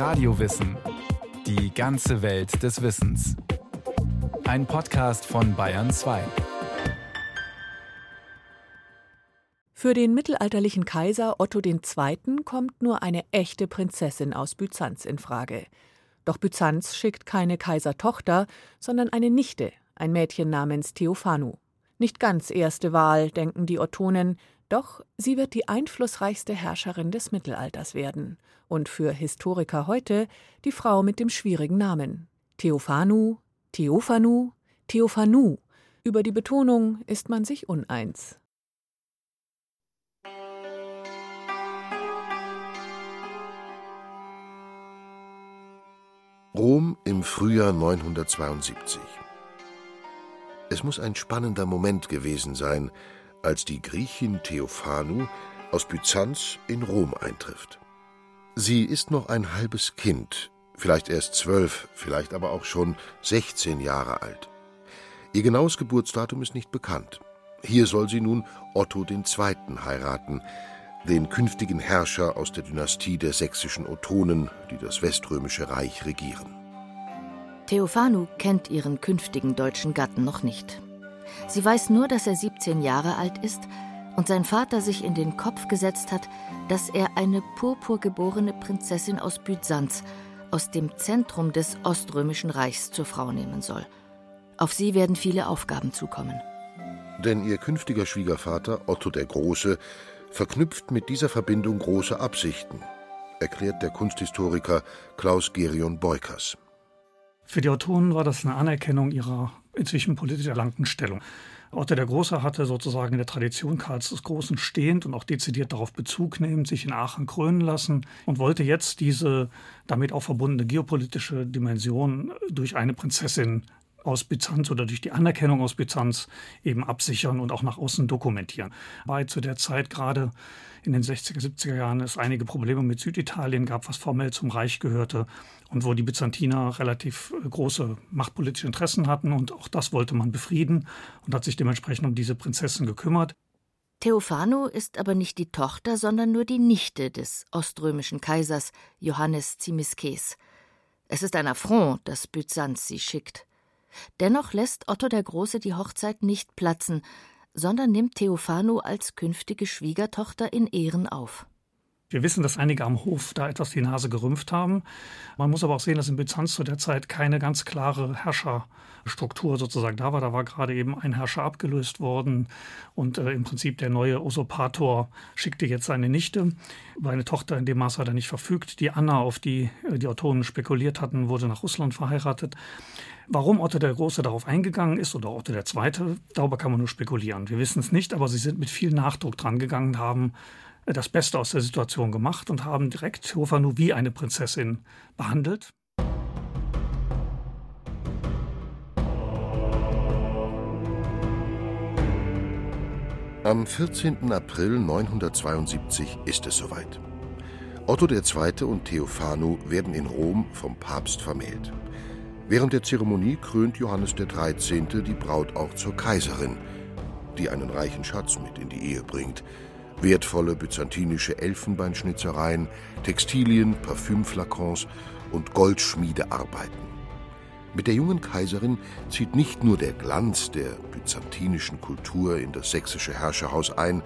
Radiowissen. Die ganze Welt des Wissens. Ein Podcast von Bayern 2. Für den mittelalterlichen Kaiser Otto II. kommt nur eine echte Prinzessin aus Byzanz in Frage. Doch Byzanz schickt keine Kaisertochter, sondern eine Nichte, ein Mädchen namens Theophanu. Nicht ganz erste Wahl, denken die Ottonen, doch sie wird die einflussreichste Herrscherin des Mittelalters werden und für Historiker heute die Frau mit dem schwierigen Namen. Theophanu, Theophanu, Theophanu. Über die Betonung ist man sich uneins. Rom im Frühjahr 972. Es muss ein spannender Moment gewesen sein, als die Griechin Theophanu aus Byzanz in Rom eintrifft. Sie ist noch ein halbes Kind, vielleicht erst zwölf, vielleicht aber auch schon 16 Jahre alt. Ihr genaues Geburtsdatum ist nicht bekannt. Hier soll sie nun Otto II. heiraten, den künftigen Herrscher aus der Dynastie der sächsischen Ottonen, die das Weströmische Reich regieren. Theophanu kennt ihren künftigen deutschen Gatten noch nicht. Sie weiß nur, dass er 17 Jahre alt ist und sein Vater sich in den Kopf gesetzt hat, dass er eine purpurgeborene Prinzessin aus Byzanz, aus dem Zentrum des Oströmischen Reichs, zur Frau nehmen soll. Auf sie werden viele Aufgaben zukommen. Denn ihr künftiger Schwiegervater, Otto der Große, verknüpft mit dieser Verbindung große Absichten, erklärt der Kunsthistoriker Klaus Gerion Beukers. Für die Autoren war das eine Anerkennung ihrer inzwischen politisch erlangten Stellung. Otto der Große hatte sozusagen in der Tradition Karls des Großen stehend und auch dezidiert darauf Bezug nehmend sich in Aachen krönen lassen und wollte jetzt diese damit auch verbundene geopolitische Dimension durch eine Prinzessin aus Byzanz oder durch die Anerkennung aus Byzanz eben absichern und auch nach außen dokumentieren. Weil zu der Zeit gerade in den 60er, 70er Jahren es einige Probleme mit Süditalien gab, was formell zum Reich gehörte und wo die Byzantiner relativ äh, große machtpolitische Interessen hatten und auch das wollte man befrieden und hat sich dementsprechend um diese Prinzessin gekümmert. Theophano ist aber nicht die Tochter, sondern nur die Nichte des oströmischen Kaisers Johannes Zimiskes. Es ist ein Affront, dass Byzanz sie schickt. Dennoch lässt Otto der Große die Hochzeit nicht platzen, sondern nimmt Theophano als künftige Schwiegertochter in Ehren auf. Wir wissen, dass einige am Hof da etwas die Nase gerümpft haben. Man muss aber auch sehen, dass in Byzanz zu der Zeit keine ganz klare Herrscherstruktur sozusagen da war. Da war gerade eben ein Herrscher abgelöst worden und äh, im Prinzip der neue Usurpator schickte jetzt seine Nichte, weil eine Tochter in dem Maße hat er nicht verfügt. Die Anna, auf die äh, die Autoren spekuliert hatten, wurde nach Russland verheiratet. Warum Otto der Große darauf eingegangen ist oder Otto der Zweite, darüber kann man nur spekulieren. Wir wissen es nicht, aber sie sind mit viel Nachdruck dran gegangen, haben das Beste aus der Situation gemacht und haben direkt Hofanu wie eine Prinzessin behandelt. Am 14. April 972 ist es soweit. Otto II. und Theophanu werden in Rom vom Papst vermählt. Während der Zeremonie krönt Johannes XIII. die Braut auch zur Kaiserin, die einen reichen Schatz mit in die Ehe bringt – wertvolle byzantinische Elfenbeinschnitzereien, Textilien, Parfümflakons und Goldschmiedearbeiten. Mit der jungen Kaiserin zieht nicht nur der Glanz der byzantinischen Kultur in das sächsische Herrscherhaus ein,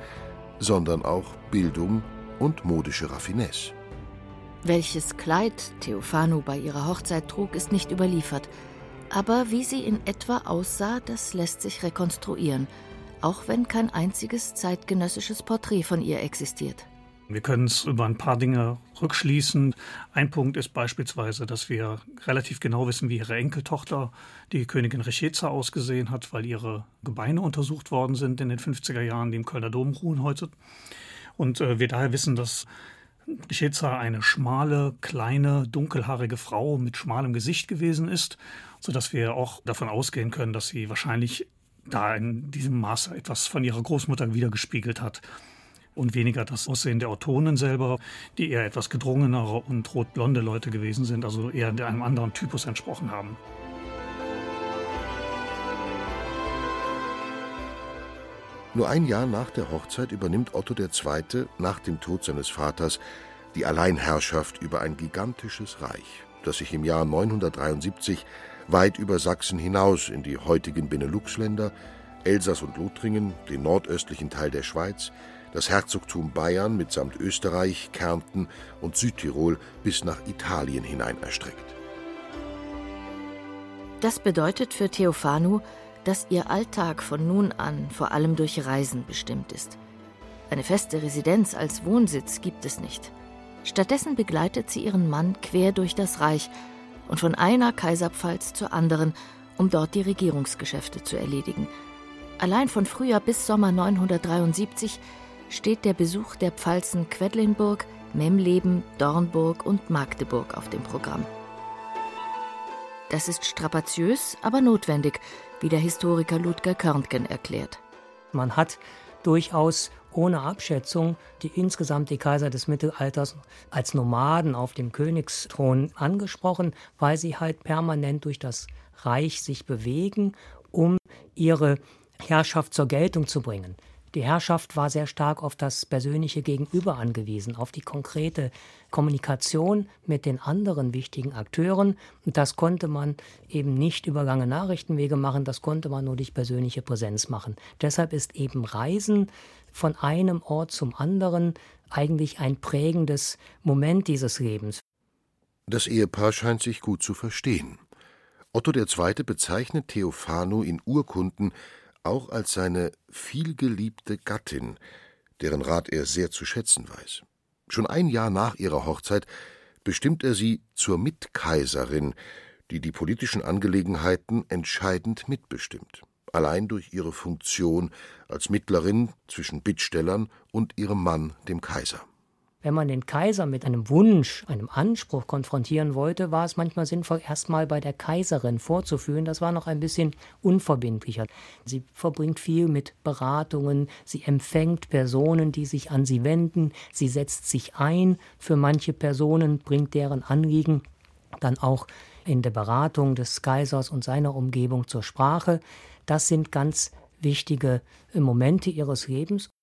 sondern auch Bildung und modische Raffinesse. Welches Kleid Theophanu bei ihrer Hochzeit trug, ist nicht überliefert. Aber wie sie in etwa aussah, das lässt sich rekonstruieren – auch wenn kein einziges zeitgenössisches Porträt von ihr existiert. Wir können es über ein paar Dinge rückschließen. Ein Punkt ist beispielsweise, dass wir relativ genau wissen, wie ihre Enkeltochter, die Königin Receza, ausgesehen hat, weil ihre Gebeine untersucht worden sind in den 50er Jahren, die im Kölner Dom ruhen heute. Und äh, wir daher wissen, dass Receza eine schmale, kleine, dunkelhaarige Frau mit schmalem Gesicht gewesen ist, sodass wir auch davon ausgehen können, dass sie wahrscheinlich da in diesem Maße etwas von ihrer Großmutter wiedergespiegelt hat und weniger das Aussehen der Autoren selber, die eher etwas gedrungenere und rotblonde Leute gewesen sind, also eher einem anderen Typus entsprochen haben. Nur ein Jahr nach der Hochzeit übernimmt Otto II. nach dem Tod seines Vaters die Alleinherrschaft über ein gigantisches Reich, das sich im Jahr 973 weit über Sachsen hinaus in die heutigen Benelux-Länder, Elsass und Lothringen, den nordöstlichen Teil der Schweiz, das Herzogtum Bayern mitsamt Österreich, Kärnten und Südtirol bis nach Italien hinein erstreckt. Das bedeutet für Theophanu, dass ihr Alltag von nun an vor allem durch Reisen bestimmt ist. Eine feste Residenz als Wohnsitz gibt es nicht. Stattdessen begleitet sie ihren Mann quer durch das Reich und von einer Kaiserpfalz zur anderen, um dort die Regierungsgeschäfte zu erledigen. Allein von Frühjahr bis Sommer 973 steht der Besuch der Pfalzen Quedlinburg, Memleben, Dornburg und Magdeburg auf dem Programm. Das ist strapaziös, aber notwendig, wie der Historiker Ludger Körntgen erklärt. Man hat durchaus ohne Abschätzung die insgesamt die Kaiser des Mittelalters als Nomaden auf dem Königsthron angesprochen, weil sie halt permanent durch das Reich sich bewegen, um ihre Herrschaft zur Geltung zu bringen. Die Herrschaft war sehr stark auf das persönliche Gegenüber angewiesen, auf die konkrete Kommunikation mit den anderen wichtigen Akteuren. Und das konnte man eben nicht über lange Nachrichtenwege machen, das konnte man nur durch persönliche Präsenz machen. Deshalb ist eben Reisen von einem Ort zum anderen eigentlich ein prägendes Moment dieses Lebens. Das Ehepaar scheint sich gut zu verstehen. Otto II. bezeichnet Theophano in Urkunden auch als seine vielgeliebte Gattin, deren Rat er sehr zu schätzen weiß. Schon ein Jahr nach ihrer Hochzeit bestimmt er sie zur Mitkaiserin, die die politischen Angelegenheiten entscheidend mitbestimmt, allein durch ihre Funktion als Mittlerin zwischen Bittstellern und ihrem Mann, dem Kaiser. Wenn man den Kaiser mit einem Wunsch, einem Anspruch konfrontieren wollte, war es manchmal sinnvoll, erstmal bei der Kaiserin vorzuführen. Das war noch ein bisschen unverbindlicher. Sie verbringt viel mit Beratungen, sie empfängt Personen, die sich an sie wenden, sie setzt sich ein für manche Personen, bringt deren Anliegen dann auch in der Beratung des Kaisers und seiner Umgebung zur Sprache. Das sind ganz wichtige Momente ihres Lebens.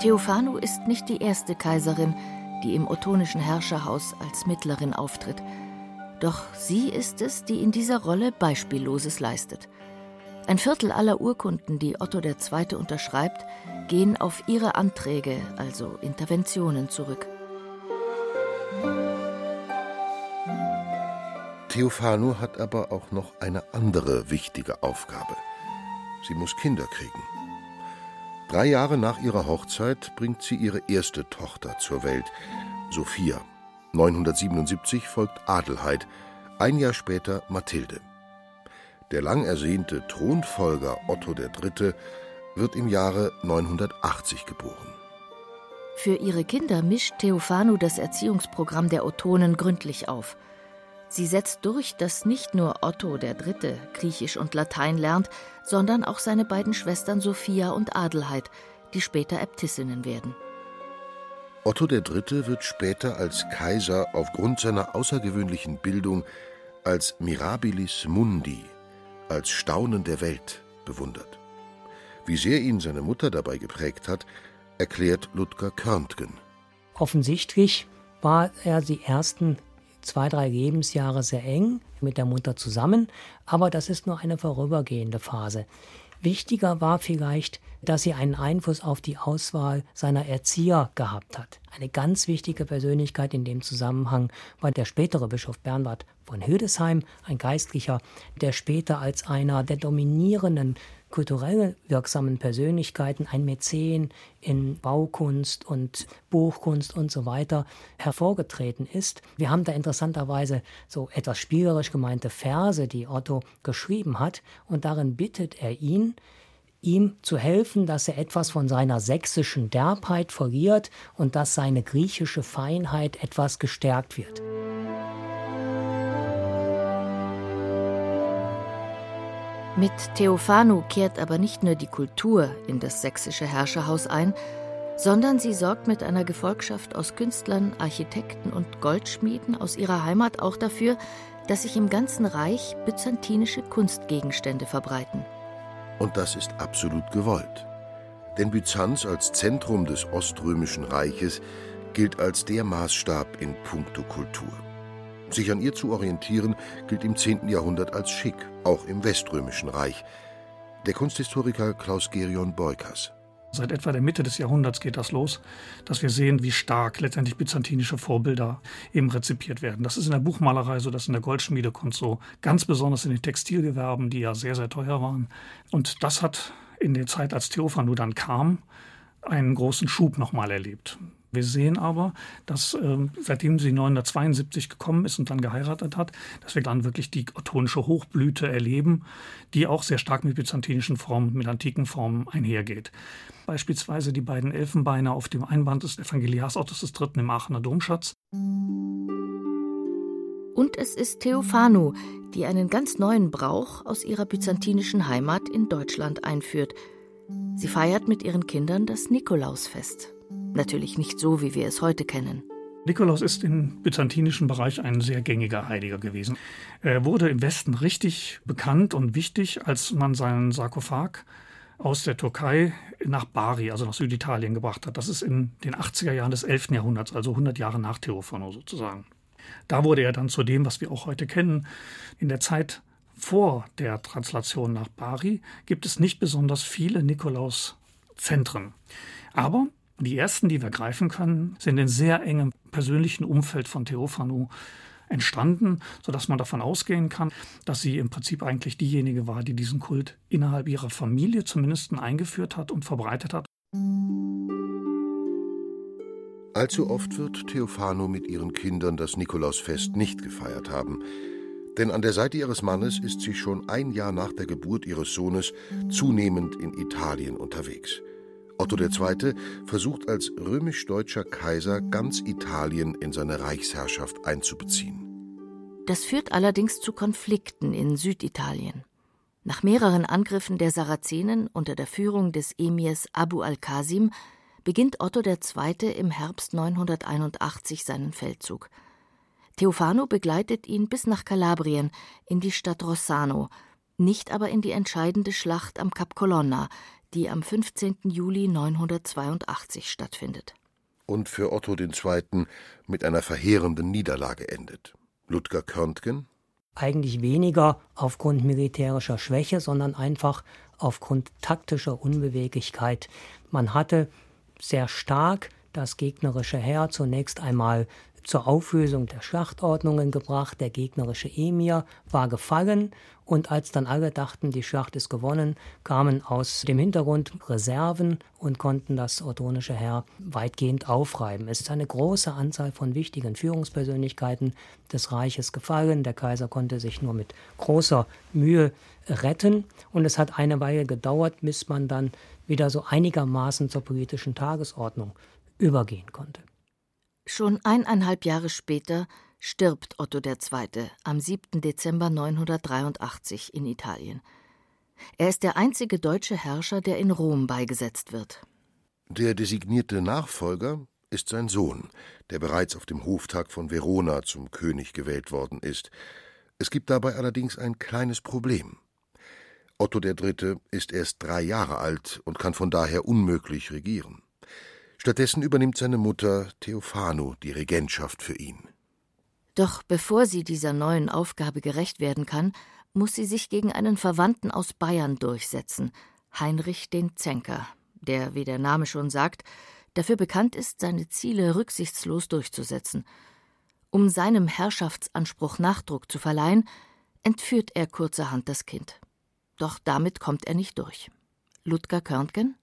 Theophanu ist nicht die erste Kaiserin, die im ottonischen Herrscherhaus als Mittlerin auftritt. Doch sie ist es, die in dieser Rolle Beispielloses leistet. Ein Viertel aller Urkunden, die Otto II. unterschreibt, gehen auf ihre Anträge, also Interventionen, zurück. Theophanu hat aber auch noch eine andere wichtige Aufgabe. Sie muss Kinder kriegen. Drei Jahre nach ihrer Hochzeit bringt sie ihre erste Tochter zur Welt, Sophia. 977 folgt Adelheid, ein Jahr später Mathilde. Der lang ersehnte Thronfolger Otto III. wird im Jahre 980 geboren. Für ihre Kinder mischt Theophanu das Erziehungsprogramm der Ottonen gründlich auf. Sie setzt durch, dass nicht nur Otto III. Griechisch und Latein lernt, sondern auch seine beiden Schwestern Sophia und Adelheid, die später Äbtissinnen werden. Otto III. wird später als Kaiser aufgrund seiner außergewöhnlichen Bildung als Mirabilis Mundi, als Staunen der Welt, bewundert. Wie sehr ihn seine Mutter dabei geprägt hat, erklärt Ludger Körntgen. Offensichtlich war er die ersten zwei, drei Lebensjahre sehr eng mit der Mutter zusammen, aber das ist nur eine vorübergehende Phase. Wichtiger war vielleicht, dass sie einen Einfluss auf die Auswahl seiner Erzieher gehabt hat. Eine ganz wichtige Persönlichkeit in dem Zusammenhang war der spätere Bischof Bernhard von Hildesheim, ein Geistlicher, der später als einer der dominierenden kulturell wirksamen Persönlichkeiten, ein Mäzen in Baukunst und Buchkunst und so weiter hervorgetreten ist. Wir haben da interessanterweise so etwas spielerisch gemeinte Verse, die Otto geschrieben hat, und darin bittet er ihn, ihm zu helfen, dass er etwas von seiner sächsischen Derbheit verliert und dass seine griechische Feinheit etwas gestärkt wird. Mit Theophanu kehrt aber nicht nur die Kultur in das sächsische Herrscherhaus ein, sondern sie sorgt mit einer Gefolgschaft aus Künstlern, Architekten und Goldschmieden aus ihrer Heimat auch dafür, dass sich im ganzen Reich byzantinische Kunstgegenstände verbreiten. Und das ist absolut gewollt. Denn Byzanz als Zentrum des Oströmischen Reiches gilt als der Maßstab in puncto Kultur. Sich an ihr zu orientieren, gilt im 10. Jahrhundert als schick, auch im Weströmischen Reich. Der Kunsthistoriker Klaus Gerion Beukers. Seit etwa der Mitte des Jahrhunderts geht das los, dass wir sehen, wie stark letztendlich byzantinische Vorbilder eben rezipiert werden. Das ist in der Buchmalerei so, das ist in der Goldschmiedekunst so, ganz besonders in den Textilgewerben, die ja sehr, sehr teuer waren. Und das hat in der Zeit, als Theophanu dann kam, einen großen Schub nochmal erlebt. Wir sehen aber, dass ähm, seitdem sie 972 gekommen ist und dann geheiratet hat, dass wir dann wirklich die ottonische Hochblüte erleben, die auch sehr stark mit byzantinischen Formen, mit antiken Formen einhergeht. Beispielsweise die beiden Elfenbeine auf dem Einband des Evangeliars Ottos III. im Aachener Domschatz. Und es ist Theophanu, die einen ganz neuen Brauch aus ihrer byzantinischen Heimat in Deutschland einführt. Sie feiert mit ihren Kindern das Nikolausfest. Natürlich nicht so, wie wir es heute kennen. Nikolaus ist im byzantinischen Bereich ein sehr gängiger Heiliger gewesen. Er wurde im Westen richtig bekannt und wichtig, als man seinen Sarkophag aus der Türkei nach Bari, also nach Süditalien, gebracht hat. Das ist in den 80er Jahren des 11. Jahrhunderts, also 100 Jahre nach Theophano sozusagen. Da wurde er dann zu dem, was wir auch heute kennen. In der Zeit vor der Translation nach Bari gibt es nicht besonders viele Nikolauszentren. Aber die ersten, die wir greifen können, sind in sehr engem persönlichen Umfeld von Theophanu entstanden, sodass man davon ausgehen kann, dass sie im Prinzip eigentlich diejenige war, die diesen Kult innerhalb ihrer Familie zumindest eingeführt hat und verbreitet hat. Allzu oft wird Theophano mit ihren Kindern das Nikolausfest nicht gefeiert haben. Denn an der Seite ihres Mannes ist sie schon ein Jahr nach der Geburt ihres Sohnes zunehmend in Italien unterwegs. Otto II. versucht als römisch-deutscher Kaiser ganz Italien in seine Reichsherrschaft einzubeziehen. Das führt allerdings zu Konflikten in Süditalien. Nach mehreren Angriffen der Sarazenen unter der Führung des Emirs Abu al-Qasim beginnt Otto II. im Herbst 981 seinen Feldzug. Theophano begleitet ihn bis nach Kalabrien, in die Stadt Rossano, nicht aber in die entscheidende Schlacht am Kap Colonna, die am 15. Juli 982 stattfindet. Und für Otto II. mit einer verheerenden Niederlage endet. Ludger Körntgen? Eigentlich weniger aufgrund militärischer Schwäche, sondern einfach aufgrund taktischer Unbeweglichkeit. Man hatte sehr stark das gegnerische Heer zunächst einmal zur Auflösung der Schlachtordnungen gebracht. Der gegnerische Emir war gefallen und als dann alle dachten, die Schlacht ist gewonnen, kamen aus dem Hintergrund Reserven und konnten das ottonische Heer weitgehend aufreiben. Es ist eine große Anzahl von wichtigen Führungspersönlichkeiten des Reiches gefallen. Der Kaiser konnte sich nur mit großer Mühe retten und es hat eine Weile gedauert, bis man dann wieder so einigermaßen zur politischen Tagesordnung übergehen konnte. Schon eineinhalb Jahre später stirbt Otto II. am 7. Dezember 983 in Italien. Er ist der einzige deutsche Herrscher, der in Rom beigesetzt wird. Der designierte Nachfolger ist sein Sohn, der bereits auf dem Hoftag von Verona zum König gewählt worden ist. Es gibt dabei allerdings ein kleines Problem. Otto III. ist erst drei Jahre alt und kann von daher unmöglich regieren. Stattdessen übernimmt seine Mutter Theophano die Regentschaft für ihn. Doch bevor sie dieser neuen Aufgabe gerecht werden kann, muss sie sich gegen einen Verwandten aus Bayern durchsetzen, Heinrich den Zenker, der, wie der Name schon sagt, dafür bekannt ist, seine Ziele rücksichtslos durchzusetzen. Um seinem Herrschaftsanspruch Nachdruck zu verleihen, entführt er kurzerhand das Kind. Doch damit kommt er nicht durch. Ludger Körntgen?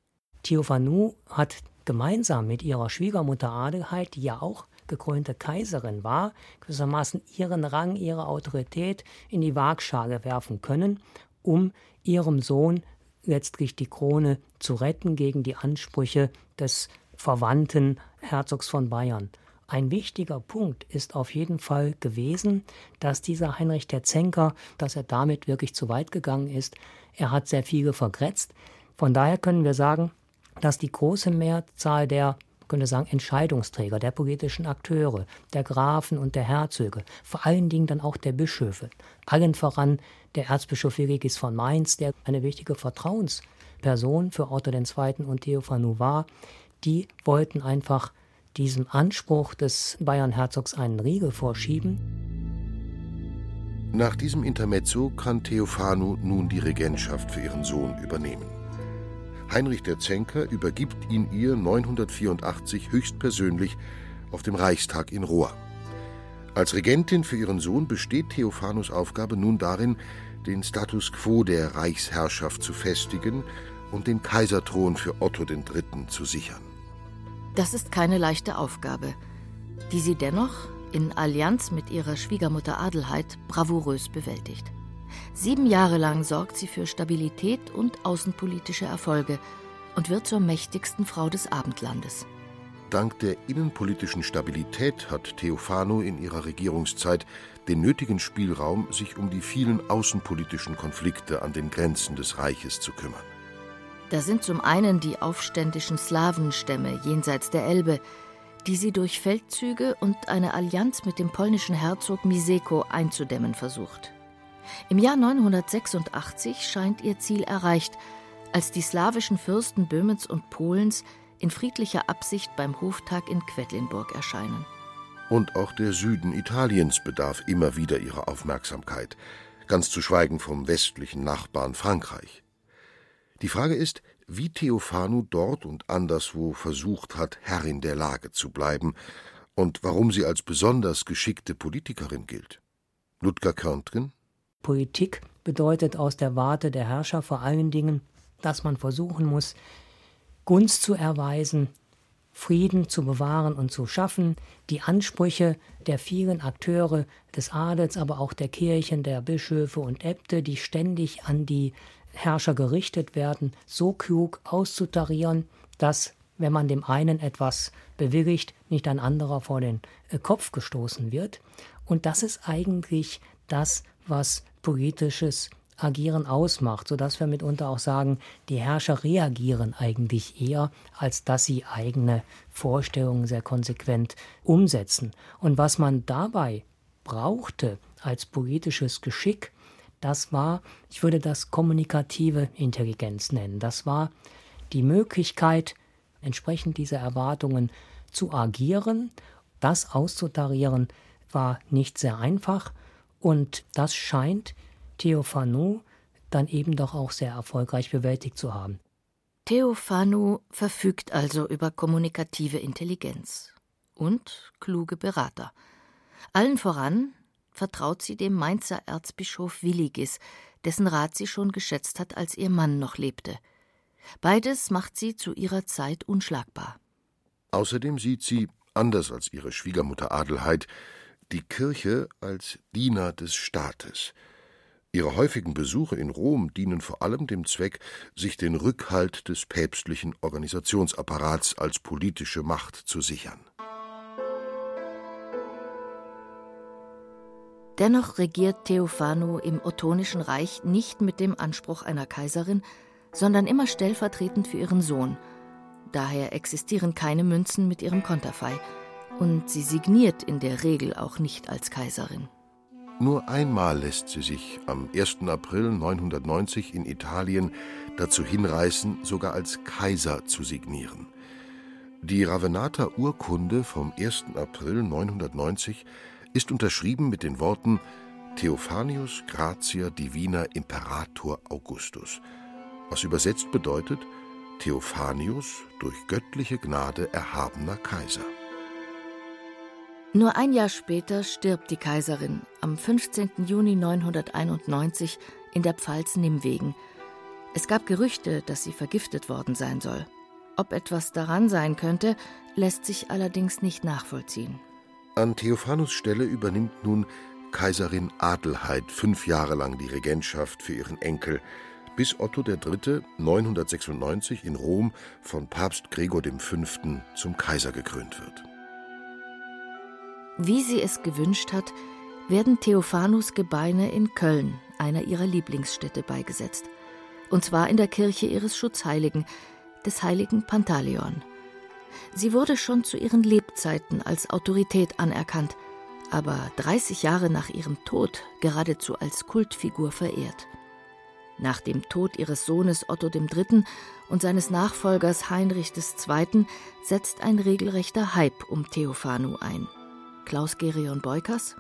Theophanu hat gemeinsam mit ihrer Schwiegermutter Adelheid, die ja auch gekrönte Kaiserin war, gewissermaßen ihren Rang, ihre Autorität in die Waagschale werfen können, um ihrem Sohn letztlich die Krone zu retten gegen die Ansprüche des verwandten Herzogs von Bayern. Ein wichtiger Punkt ist auf jeden Fall gewesen, dass dieser Heinrich der Zenker, dass er damit wirklich zu weit gegangen ist. Er hat sehr viele vergrätzt. Von daher können wir sagen, dass die große Mehrzahl der könnte sagen, Entscheidungsträger, der politischen Akteure, der Grafen und der Herzöge, vor allen Dingen dann auch der Bischöfe, allen voran der Erzbischof Virgis von Mainz, der eine wichtige Vertrauens Person für Otto II. und Theophanu war. Die wollten einfach diesem Anspruch des Bayernherzogs einen Riegel vorschieben. Nach diesem Intermezzo kann Theophanu nun die Regentschaft für ihren Sohn übernehmen. Heinrich der Zänker übergibt ihn ihr 984 höchstpersönlich auf dem Reichstag in Rohr. Als Regentin für ihren Sohn besteht Theophanus Aufgabe nun darin, den Status quo der Reichsherrschaft zu festigen und den Kaiserthron für Otto III. zu sichern. Das ist keine leichte Aufgabe, die sie dennoch in Allianz mit ihrer Schwiegermutter Adelheid bravourös bewältigt. Sieben Jahre lang sorgt sie für Stabilität und außenpolitische Erfolge und wird zur mächtigsten Frau des Abendlandes. Dank der innenpolitischen Stabilität hat Theophano in ihrer Regierungszeit den nötigen Spielraum, sich um die vielen außenpolitischen Konflikte an den Grenzen des Reiches zu kümmern. Da sind zum einen die aufständischen Slawenstämme jenseits der Elbe, die sie durch Feldzüge und eine Allianz mit dem polnischen Herzog Miseko einzudämmen versucht. Im Jahr 986 scheint ihr Ziel erreicht, als die slawischen Fürsten Böhmens und Polens in friedlicher Absicht beim Hoftag in Quedlinburg erscheinen. Und auch der Süden Italiens bedarf immer wieder ihrer Aufmerksamkeit, ganz zu schweigen vom westlichen Nachbarn Frankreich. Die Frage ist, wie Theophanu dort und anderswo versucht hat, Herrin der Lage zu bleiben und warum sie als besonders geschickte Politikerin gilt. Ludger Körntgen? Politik bedeutet aus der Warte der Herrscher vor allen Dingen, dass man versuchen muss, Gunst zu erweisen, Frieden zu bewahren und zu schaffen, die Ansprüche der vielen Akteure des Adels, aber auch der Kirchen, der Bischöfe und Äbte, die ständig an die Herrscher gerichtet werden, so klug auszutarieren, dass, wenn man dem einen etwas bewilligt, nicht ein anderer vor den äh, Kopf gestoßen wird. Und das ist eigentlich das, was politisches Agieren ausmacht, sodass wir mitunter auch sagen, die Herrscher reagieren eigentlich eher, als dass sie eigene Vorstellungen sehr konsequent umsetzen. Und was man dabei brauchte als politisches Geschick, das war, ich würde das kommunikative Intelligenz nennen. Das war die Möglichkeit, entsprechend dieser Erwartungen zu agieren. Das auszutarieren war nicht sehr einfach und das scheint Theophanu dann eben doch auch sehr erfolgreich bewältigt zu haben. Theophanu verfügt also über kommunikative Intelligenz und kluge Berater. Allen voran vertraut sie dem Mainzer Erzbischof Willigis, dessen Rat sie schon geschätzt hat, als ihr Mann noch lebte. Beides macht sie zu ihrer Zeit unschlagbar. Außerdem sieht sie, anders als ihre Schwiegermutter Adelheid, die Kirche als Diener des Staates – Ihre häufigen Besuche in Rom dienen vor allem dem Zweck, sich den Rückhalt des päpstlichen Organisationsapparats als politische Macht zu sichern. Dennoch regiert Theophano im Ottonischen Reich nicht mit dem Anspruch einer Kaiserin, sondern immer stellvertretend für ihren Sohn. Daher existieren keine Münzen mit ihrem Konterfei und sie signiert in der Regel auch nicht als Kaiserin. Nur einmal lässt sie sich am 1. April 990 in Italien dazu hinreißen, sogar als Kaiser zu signieren. Die Ravenater Urkunde vom 1. April 990 ist unterschrieben mit den Worten Theophanius Gratia Divina Imperator Augustus, was übersetzt bedeutet Theophanius durch göttliche Gnade erhabener Kaiser. Nur ein Jahr später stirbt die Kaiserin am 15. Juni 991 in der Pfalz Nimwegen. Es gab Gerüchte, dass sie vergiftet worden sein soll. Ob etwas daran sein könnte, lässt sich allerdings nicht nachvollziehen. An Theophanus Stelle übernimmt nun Kaiserin Adelheid fünf Jahre lang die Regentschaft für ihren Enkel, bis Otto III. 996 in Rom von Papst Gregor V. zum Kaiser gekrönt wird. Wie sie es gewünscht hat, werden Theophanus Gebeine in Köln, einer ihrer Lieblingsstädte, beigesetzt. Und zwar in der Kirche ihres Schutzheiligen, des heiligen Pantaleon. Sie wurde schon zu ihren Lebzeiten als Autorität anerkannt, aber 30 Jahre nach ihrem Tod geradezu als Kultfigur verehrt. Nach dem Tod ihres Sohnes Otto III. und seines Nachfolgers Heinrich II. setzt ein regelrechter Hype um Theophanu ein. Klaus Gerion Beukers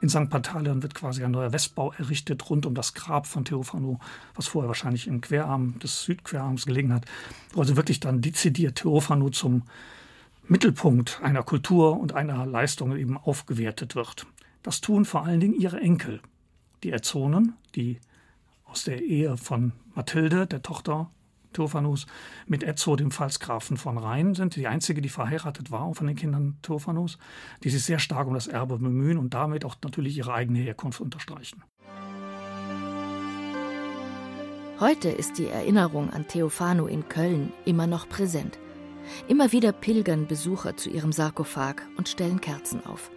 in St. Pantaleon wird quasi ein neuer Westbau errichtet rund um das Grab von Theophanu, was vorher wahrscheinlich im Querarm des Südquerarms gelegen hat, wo also wirklich dann dezidiert Theophanu zum Mittelpunkt einer Kultur und einer Leistung eben aufgewertet wird. Das tun vor allen Dingen ihre Enkel, die Erzonen, die aus der Ehe von Mathilde, der Tochter Theophanus, mit Ezzo, dem Pfalzgrafen von Rhein, sind die einzige, die verheiratet war von den Kindern Theophanus, die sich sehr stark um das Erbe bemühen und damit auch natürlich ihre eigene Herkunft unterstreichen. Heute ist die Erinnerung an Theophanu in Köln immer noch präsent. Immer wieder pilgern Besucher zu ihrem Sarkophag und stellen Kerzen auf.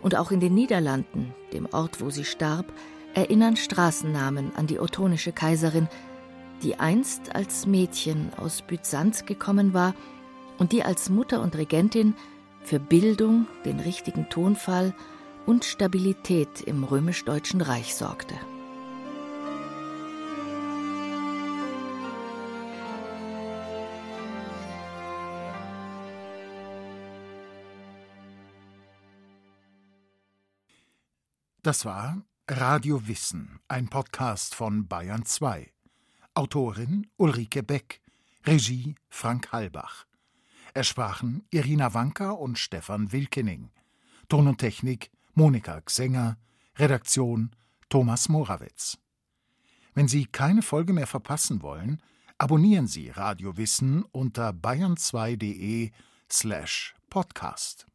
Und auch in den Niederlanden, dem Ort, wo sie starb, erinnern Straßennamen an die ottonische Kaiserin, die einst als Mädchen aus Byzanz gekommen war und die als Mutter und Regentin für Bildung, den richtigen Tonfall und Stabilität im römisch-deutschen Reich sorgte. Das war Radio Wissen, ein Podcast von Bayern 2. Autorin Ulrike Beck, Regie Frank Halbach. Es sprachen Irina Wanka und Stefan Wilkening. Ton und Technik Monika Xenger, Redaktion Thomas Morawitz. Wenn Sie keine Folge mehr verpassen wollen, abonnieren Sie Radio Wissen unter bayern2.de slash podcast.